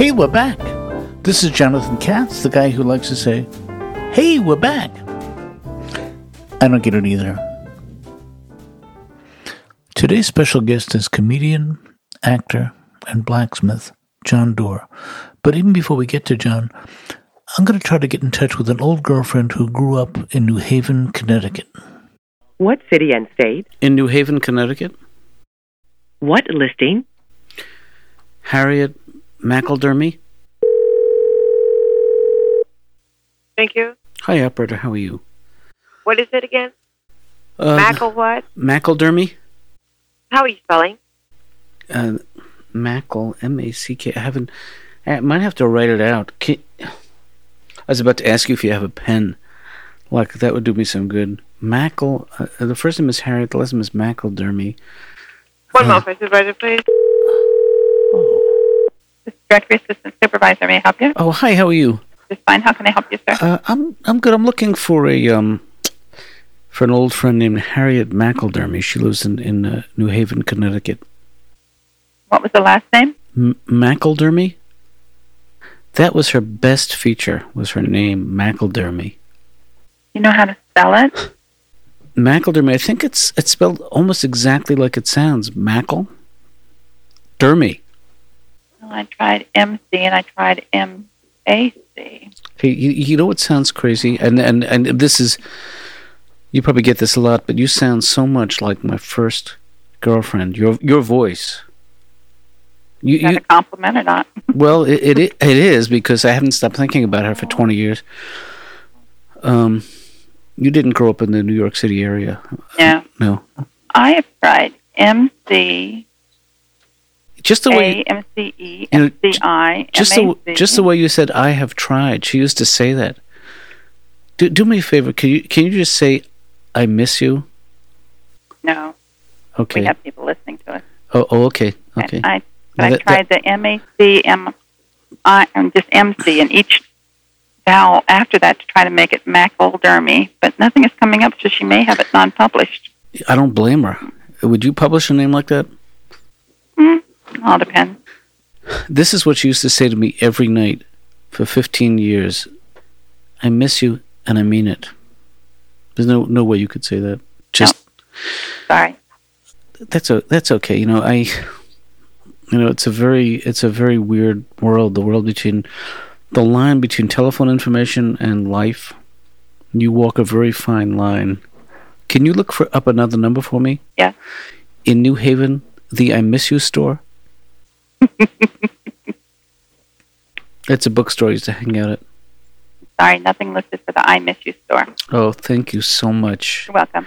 Hey, we're back. This is Jonathan Katz, the guy who likes to say, Hey, we're back. I don't get it either. Today's special guest is comedian, actor, and blacksmith Jon Dore. But even before we get to Jon, I'm going to try to get in touch with an old girlfriend who grew up in New Haven, Connecticut. What city and state? In New Haven, Connecticut? What listing? Harriet Macledermy? Thank you. Hi, operator. How are you? What is it again? Uh, Mackle what? Macledermy? How are you spelling? Uh, Mackle, M A C K. I haven't. I might have to write it out. Can, I was about to ask you if you have a pen. Like, that would do me some good. Mackle. Uh, the first name is Harriet, the last name is Macledermy. One Uh, moment, supervisor, please. Directory Assistant Supervisor. May I help you? Oh, hi. How are you? Just fine. How can I help you, sir? Uh, I'm I'm good. I'm looking for a um for an old friend named Harriet Macledermy. She lives in in uh, New Haven, Connecticut. What was the last name? M- Macledermy. That was her best feature. Was her name Macledermy? You know how to spell it? Macledermy. I think it's it's spelled almost exactly like it sounds. Mackle. Dermy. I tried MC and I tried M A C. Hey, you, you know what sounds crazy, and and and this is, you probably get this a lot, but you sound so much like my first girlfriend. Your your voice. You, Is that you a compliment or not? well, it, it it is because I haven't stopped thinking about her for twenty years. Um, you didn't grow up in the New York City area, Yeah. no? I have tried M C Just the way A M C E You know, M C I just the just the way you said I have tried. She used to say that. Do do me a favor. Can you can you just say I miss you? No, Okay. we have people listening to us. Oh, oh okay. Okay. And I, but I that- tried the M A C M I and just M C and each vowel after that to try to make it Macledermy, but nothing is coming up, so she may have it non-published. I don't blame her. Would you publish a name like that? Hmm. All depends. This is what she used to say to me every night for 15 years. I miss you and I mean it. There's no no way you could say that. Just Sorry. that's a that's okay. You know, I you know, it's a very it's a very weird world, the world between the line between telephone information and life. You walk a very fine line. Can you look for up another number for me? Yeah. In New Haven, the I Miss You store. It's a bookstore I used to hang out at. Sorry, nothing listed for the I Miss You store. Oh, thank you so much. You're welcome.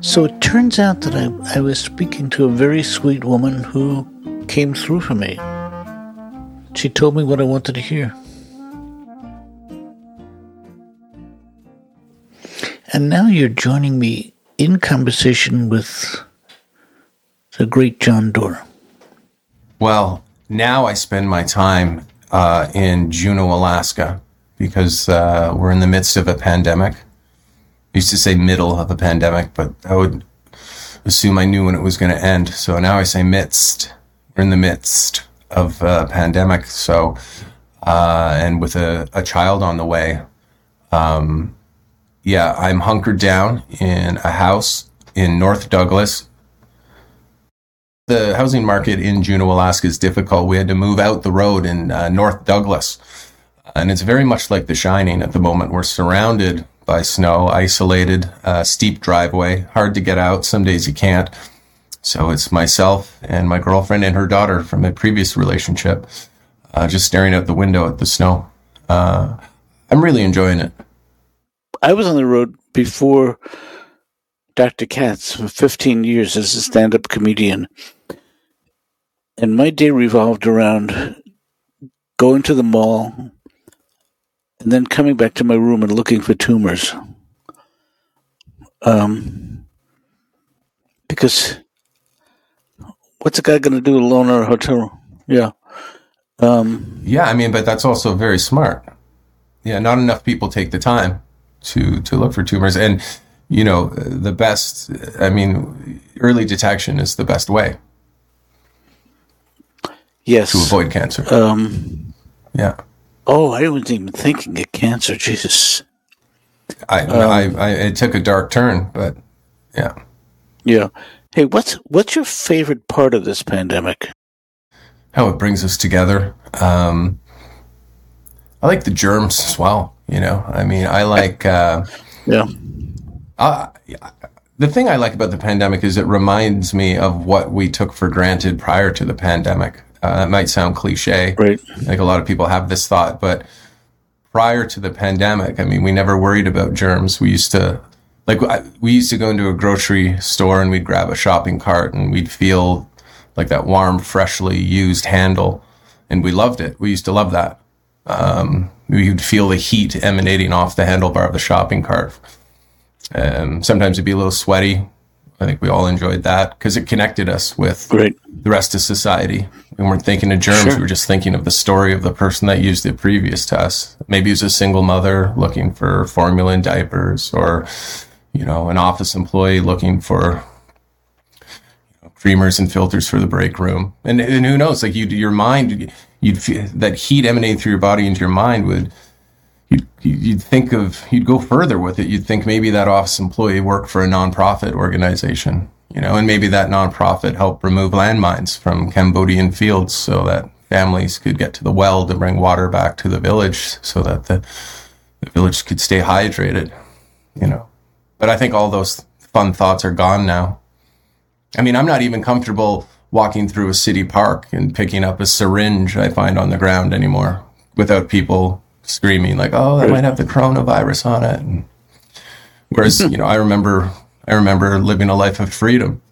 So it turns out that I, I was speaking to a very sweet woman who came through for me. She told me what I wanted to hear. And now you're joining me in conversation with the great Jon Dore. Well, now I spend my time uh, in Juneau, Alaska, because uh, we're in the midst of a pandemic. I used to say middle of a pandemic, but I would assume I knew when it was going to end. So now I say midst. We're in the midst of a pandemic. So, uh, and with a, a child on the way, um, yeah, I'm hunkered down in a house in North Douglas, the housing market in Juneau, Alaska is difficult. We had to move out the road in uh, North Douglas. And it's very much like The Shining at the moment. We're surrounded by snow, isolated, uh, steep driveway, hard to get out. Some days you can't. So it's myself and my girlfriend and her daughter from a previous relationship, uh, just staring out the window at the snow. Uh, I'm really enjoying it. I was on the road before Dr. Katz for 15 years as a stand up comedian. And my day revolved around going to the mall and then coming back to my room and looking for tumors. Um, because what's a guy going to do alone in a hotel? Yeah. Um, Yeah, I mean, but that's also very smart. Yeah, not enough people take the time to to look for tumors, and you know, the best. I mean, early detection is the best way. Yes. to avoid cancer. Um. Yeah. Oh, I wasn't even thinking of cancer. Jesus. I, I, I, it took a dark turn, but yeah. Yeah. Hey, what's what's your favorite part of this pandemic? How it brings us together. Um, I like the germs as well. You know, I mean, I like, uh, Yeah. uh, the thing I like about the pandemic is it reminds me of what we took for granted prior to the pandemic. Uh, that might sound cliche. Right. Like a lot of people have this thought, but prior to the pandemic, I mean, we never worried about germs. We used to, like, I- we used to go into a grocery store and we'd grab a shopping cart and we'd feel like that warm, freshly used handle. And we loved it. We used to love that. Um, we would feel the heat emanating off the handlebar of the shopping cart. Um, sometimes it'd be a little sweaty. I think we all enjoyed that because it connected us with Great. the rest of society. We weren't thinking of germs. Sure. We were just thinking of the story of the person that used the previous test. Maybe it was a single mother looking for formula in diapers or, you know, an office employee looking for you know, creamers and filters for the break room. And, and who knows, like you, your mind, you'd feel that heat emanating through your body into your mind would, you'd, think of, you'd go further with it. You'd think maybe that office employee worked for a nonprofit organization, you know, and maybe that nonprofit helped remove landmines from Cambodian fields so that families could get to the well to bring water back to the village so that the, the village could stay hydrated, you know. But I think all those fun thoughts are gone now. I mean, I'm not even comfortable walking through a city park and picking up a syringe I find on the ground anymore without people screaming like, "Oh, that might have the coronavirus on it." And whereas, you know, I remember, I remember living a life of freedom.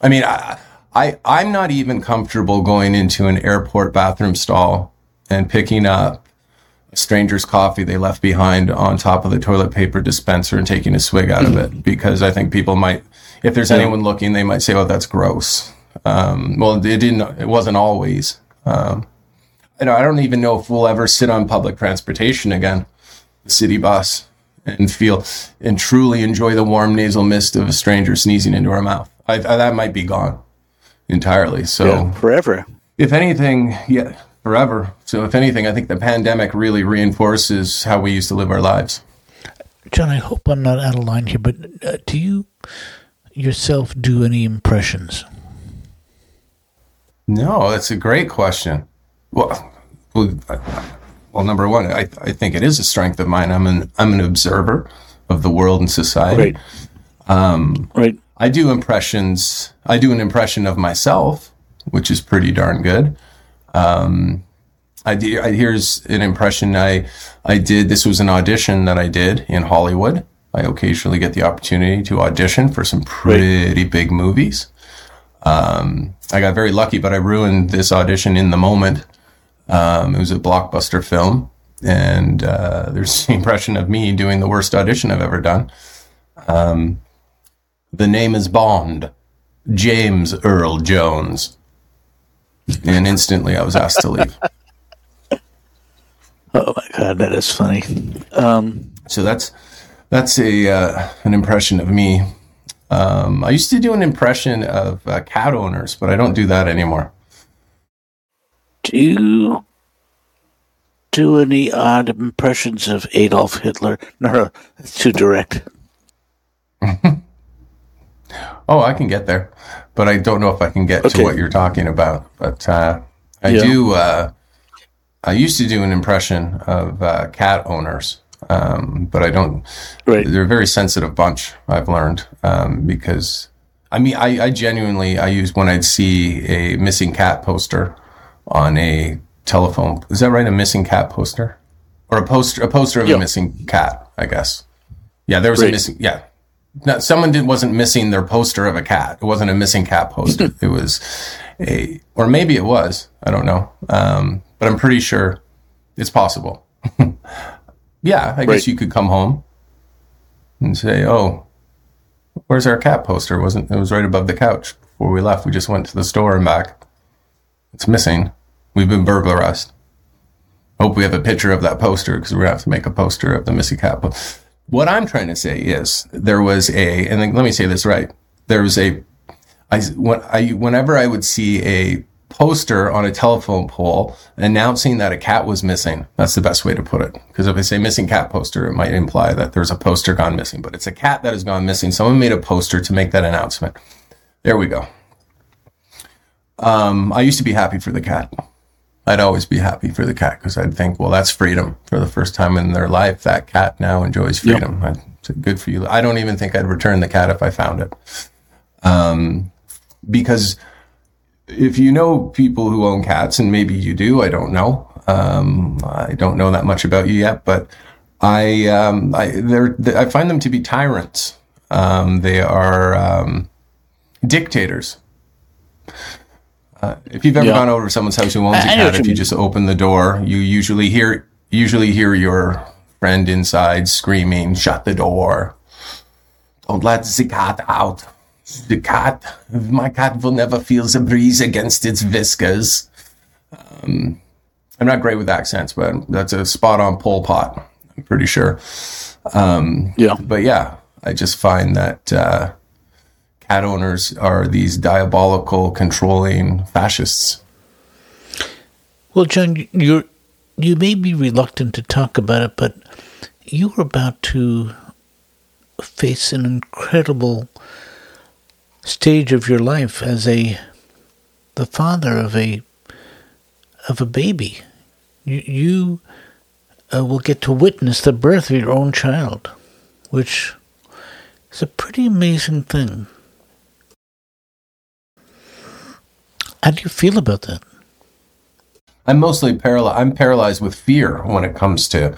I mean, I, I, I'm not even comfortable going into an airport bathroom stall and picking up a stranger's coffee they left behind on top of the toilet paper dispenser and taking a swig out of it because I think people might, if there's anyone looking, they might say, "Oh, that's gross." Um, well, it didn't. It wasn't always. Um, you know, I don't even know if we'll ever sit on public transportation again, the city bus, and feel and truly enjoy the warm nasal mist of a stranger sneezing into our mouth. I, I, that might be gone entirely. So Yeah. Forever. if anything, yeah, forever. So if anything, I think the pandemic really reinforces how we used to live our lives. Jon, I hope I'm not out of line here, but uh, do you yourself do any impressions? No, that's a great question. Well, well, number one, I, I think it is a strength of mine. I'm an I'm an observer of the world and society. Right. Um, right. I do impressions. I do an impression of myself, which is pretty darn good. Um, I, I here's an impression I I did. This was an audition that I did in Hollywood. I occasionally get the opportunity to audition for some pretty big movies. Um, I got very lucky, but I ruined this audition in the moment. Um, it was a blockbuster film, and uh, there's the impression of me doing the worst audition I've ever done. Um, the name is Bond, James Earl Jones. And instantly I was asked to leave. Oh my God, that is funny. Um, So that's that's a uh, an impression of me. Um, I used to do an impression of uh, cat owners, but I don't do that anymore. Do you do any odd impressions of Adolf Hitler? No, that's too direct. Oh, I can get there, but I don't know if I can get Okay. to what you're talking about. But uh, I Yeah. do. Uh, I used to do an impression of uh, cat owners, um, but I don't. Right. They're a very sensitive bunch. I've learned um, because I mean, I, I genuinely I use when I'd see a missing cat poster on a telephone. Is that right? A missing cat poster or a poster? A poster of Yeah. a missing cat, I guess. Yeah, there was a missing. Yeah, no, someone did wasn't missing their poster of a cat. It wasn't a missing cat poster. it was a, or maybe it was. I don't know. Um, but I'm pretty sure it's possible. yeah, I Right. guess you could come home and say, "Oh, where's our cat poster?" It wasn't it was right above the couch before we left? We just went to the store and back. It's missing. We've been burglarized. Hope we have a picture of that poster because we're gonna have to make a poster of the missing cat. What I'm trying to say is there was a, and let me say this right. There was a, I when I whenever I would see a poster on a telephone pole announcing that a cat was missing. That's the best way to put it. Because if I say missing cat poster, it might imply that there's a poster gone missing, but it's a cat that has gone missing. Someone made a poster to make that announcement. There we go. Um, I used to be happy for the cat. I'd always be happy for the cat because I'd think, well, that's freedom for the first time in their life. That cat now enjoys freedom. Yep. good for you. I don't even think I'd return the cat if I found it. Um, because if you know people who own cats, and maybe you do, I don't know. Um, I don't know that much about you yet, but I, um, I, they're, I find them to be tyrants. Um, they are um, dictators. Uh, if you've ever yeah. gone over to someone's house who owns a cat, if you mean. just open the door, you usually hear usually hear your friend inside screaming, "Shut the door! Don't let the cat out! The cat, my cat will never feel the breeze against its whiskers." Um, I'm not great with accents, but that's a spot on Pol Pot. I'm pretty sure. Um, yeah, but yeah, I just find that. Uh, cat owners are these diabolical, controlling fascists. Well, Jon, you're you may be reluctant to talk about it, but you're about to face an incredible stage of your life as a the father of a of a baby. You, you uh, will get to witness the birth of your own child, which is a pretty amazing thing. How do you feel about that? I'm mostly paralyzed. I'm paralyzed with fear when it comes to,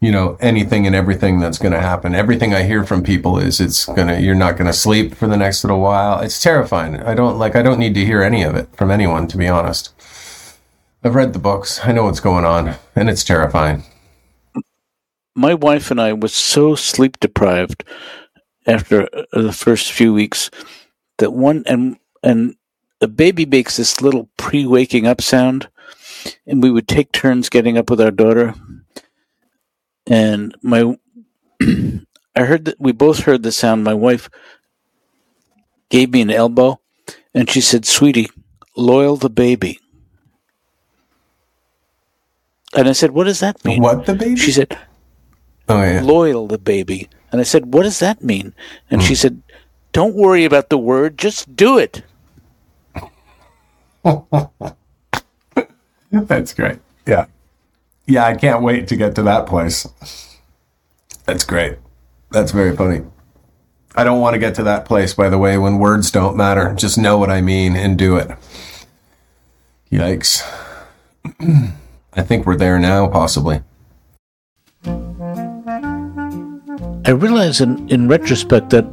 you know, anything and everything that's going to happen. Everything I hear from people is it's gonna. You're not going to sleep for the next little while. It's terrifying. I don't like. I don't need to hear any of it from anyone, to be honest. I've read the books. I know what's going on, and it's terrifying. My wife and I was so sleep deprived after uh, the first few weeks that one and and the baby makes this little pre waking up sound, and we would take turns getting up with our daughter. And my, I heard that we both heard the sound. My wife gave me an elbow, and she said, "Sweetie, loyal the baby." And I said, "What does that mean?" What the baby? She said, "Oh yeah, loyal the baby." And I said, "What does that mean?" And mm. she hmm. said, "Don't worry about the word, just do it." That's great. Yeah. Yeah, I can't wait to get to that place. That's great. That's very funny. I don't want to get to that place, by the way, when words don't matter. Just know what I mean and do it. Yikes. I think we're there now, possibly. I realize in, in retrospect that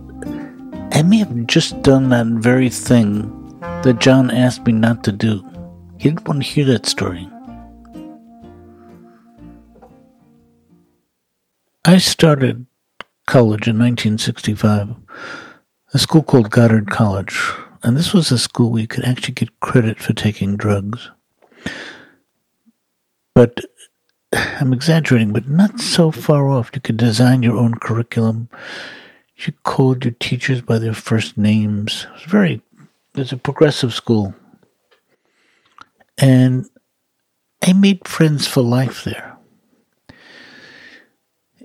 I may have just done that very thing that Jon asked me not to do. He didn't want to hear that story. I started college in 1965, a school called Goddard College, and this was a school where you could actually get credit for taking drugs. But I'm exaggerating, but not so far off. You could design your own curriculum. You called your teachers by their first names. It was very it's a progressive school. And I made friends for life there.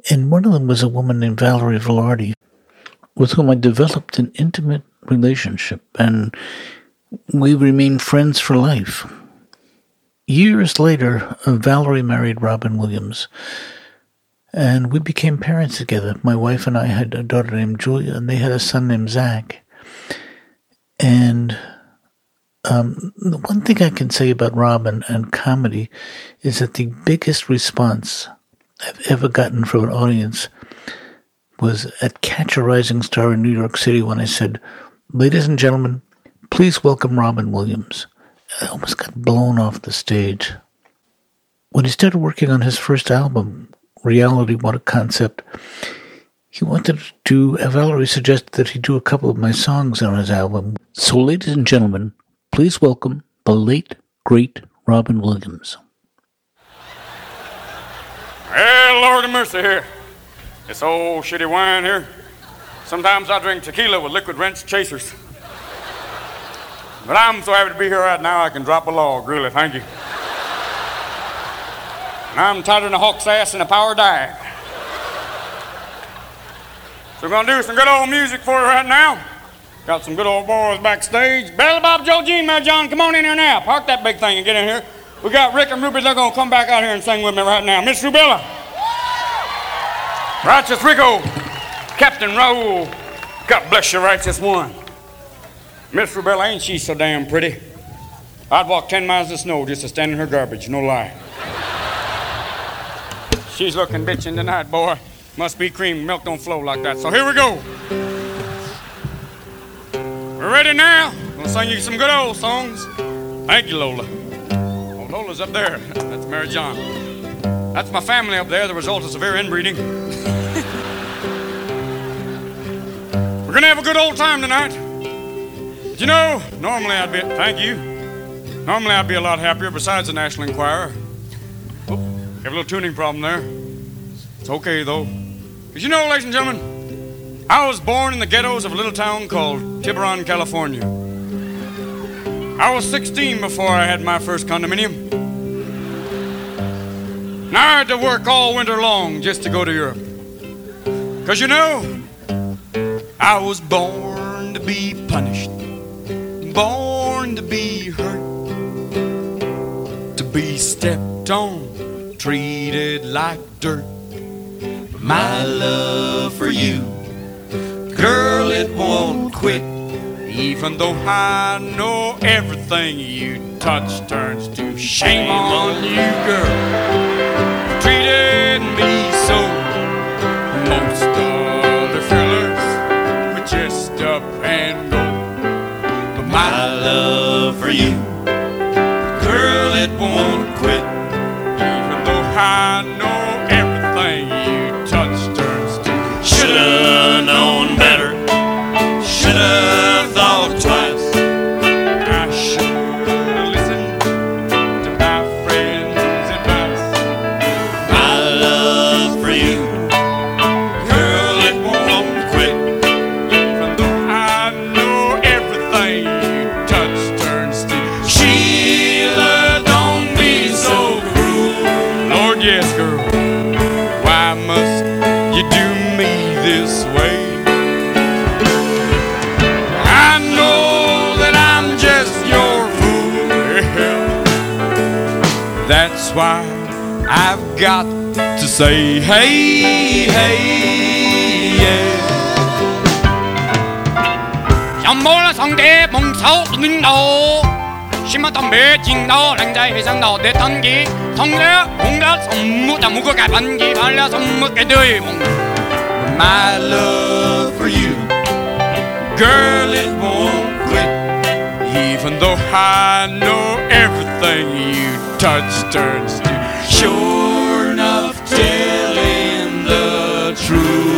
And one of them was a woman named Valerie Velardi, with whom I developed an intimate relationship, and we remained friends for life. Years later, uh, Valerie married Robin Williams, and we became parents together. My wife and I had a daughter named Julia, and they had a son named Zach. And um, the one thing I can say about Robin and comedy is that the biggest response I've ever gotten from an audience was at Catch a Rising Star in New York City when I said, Ladies and gentlemen, please welcome Robin Williams. I almost got blown off the stage. When he started working on his first album, Reality What a Concept, he wanted to, Valerie suggested that he do a couple of my songs on his album. So, ladies and gentlemen, please welcome the late, great Robin Williams. Well, Lord of mercy here. This old shitty wine here. Sometimes I drink tequila with liquid wrench chasers. But I'm so happy to be here right now, I can drop a log, really. Thank you. And I'm tighter than a hawk's ass in a power dive. So we're gonna do some good old music for you right now. Got some good old boys backstage. Belly Bob, Joe Jean, Mary John, come on in here now. Park that big thing and get in here. We got Rick and Ruby. They're gonna come back out here and sing with me right now. Miss Rubella. Righteous Rico. Captain Raoul. God bless you, righteous one. Miss Rubella, ain't she so damn pretty? I'd walk 10 miles of snow just to stand in her garbage, no lie. She's looking bitchin' tonight, boy. Must be cream. Milk don't flow like that. So here we go. Ready now. Gonna sing you some good old songs. Thank you, Lola. Oh, Lola's up there. That's Mary John. That's my family up there, the result of severe inbreeding. We're gonna have a good old time tonight. But you know, normally I'd be thank you. Normally I'd be a lot happier besides the National Enquirer. Oh, have a little tuning problem there. It's okay though. Because you know, ladies and gentlemen, I was born in the ghettos of a little town called Tiburon, California. I was 16 before I had my first condominium. And I had to work all winter long just to go to Europe. Because you know, I was born to be punished, born to be hurt, to be stepped on, treated like dirt. But my love for you, girl, it won't quit. Even though I know everything you touch turns to shame on you, girl. Treated me so. Most other fellers would just up and go. But my love for you, girl, it won't quit. Even though I I've got to say, hey, hey, yeah. 연몰라 성대 몽서 은너 심었던 매진너 랭자의 회상너 내 던기 성대 공가 선무자 무거가 반기 발라 선무게 드이몽 My love for you Girl it won't quit. Even though I know everything you touch turns to telling the truth.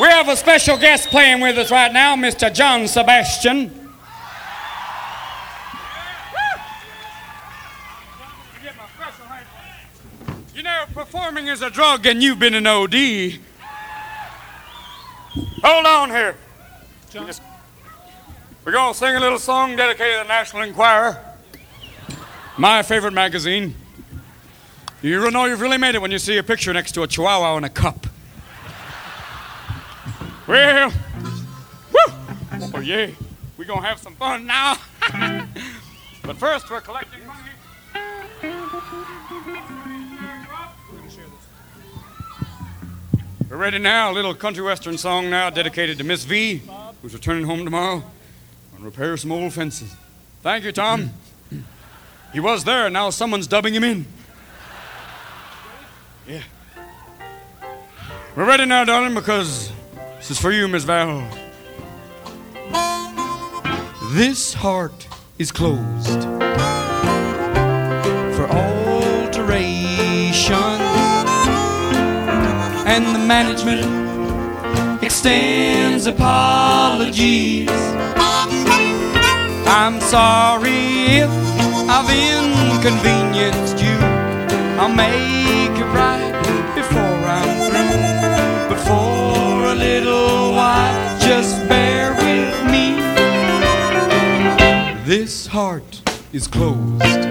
We have a special guest playing with us right now, Mr. John Sebastian. You know, performing is a drug, and you've been an OD. Hold on here. Just- We're going to sing a little song dedicated to the National Enquirer, my favorite magazine. You know you've really made it when you see a picture next to a chihuahua in a cup. Well, woo! Oh, yeah. We're going to have some fun now. but first, we're collecting We're ready now. A little country western song now dedicated to Miss V, who's returning home tomorrow and repair some old fences. Thank you, Tom. He was there, now someone's dubbing him in. Yeah. We're ready now, darling, because this is for you, Miss Val. This heart is closed management extends apologies. I'm sorry if I've inconvenienced you I'll make it right before I'm through. But for a little while, just bear with me. This heart is closed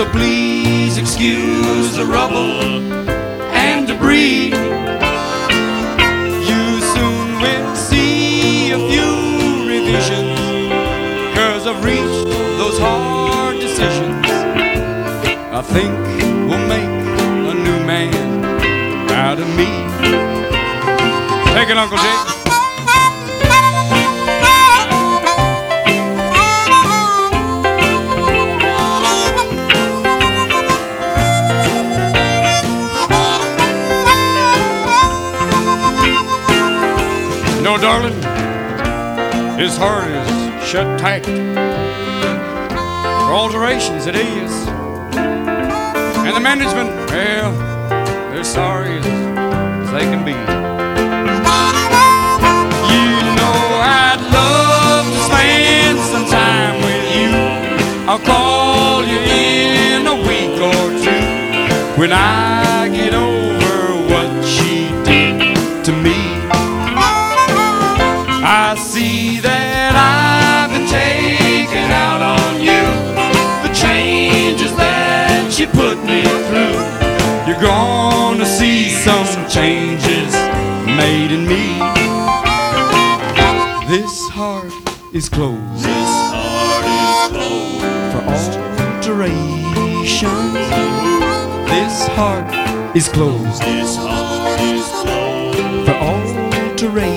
So please excuse the rubble and debris. You soon will see a few revisions. Cause I've reached those hard decisions. I think we'll make a new man out of me. Take it, Uncle Jake. No, darling, his heart is shut tight. For alterations, it is. And the management, well, they're sorry as, they can be. You know I'd love to spend some time with you. I'll call you in a week or two when I get over some changes made in me. This heart is closed. This heart is closed for alterations. This heart is closed. This heart is closed for alterations.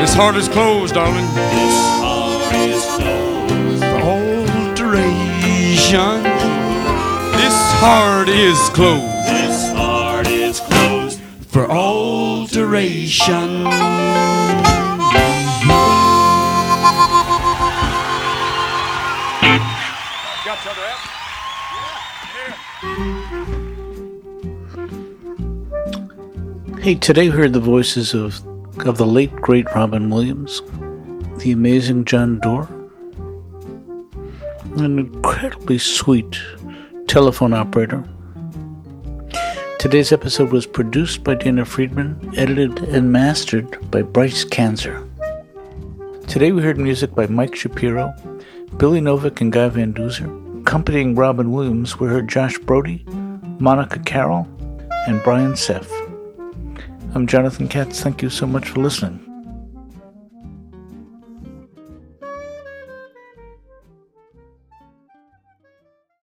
This heart is closed, darling. This heart is closed for alteration. This heart is closed. For? Hey, today we heard the voices of, of the late great Robin Williams, the amazing Jon Dore, an incredibly sweet telephone operator. Today's episode was produced by Dana Friedman, edited and mastered by Bryce Kanzer. Today we heard music by Mike Shapiro, Billy Novick, and Guy Van Duser. Accompanying Robin Williams, we heard Josh Brody, Monica Carroll, and Brian Seff. I'm Jonathan Katz. Thank you so much for listening.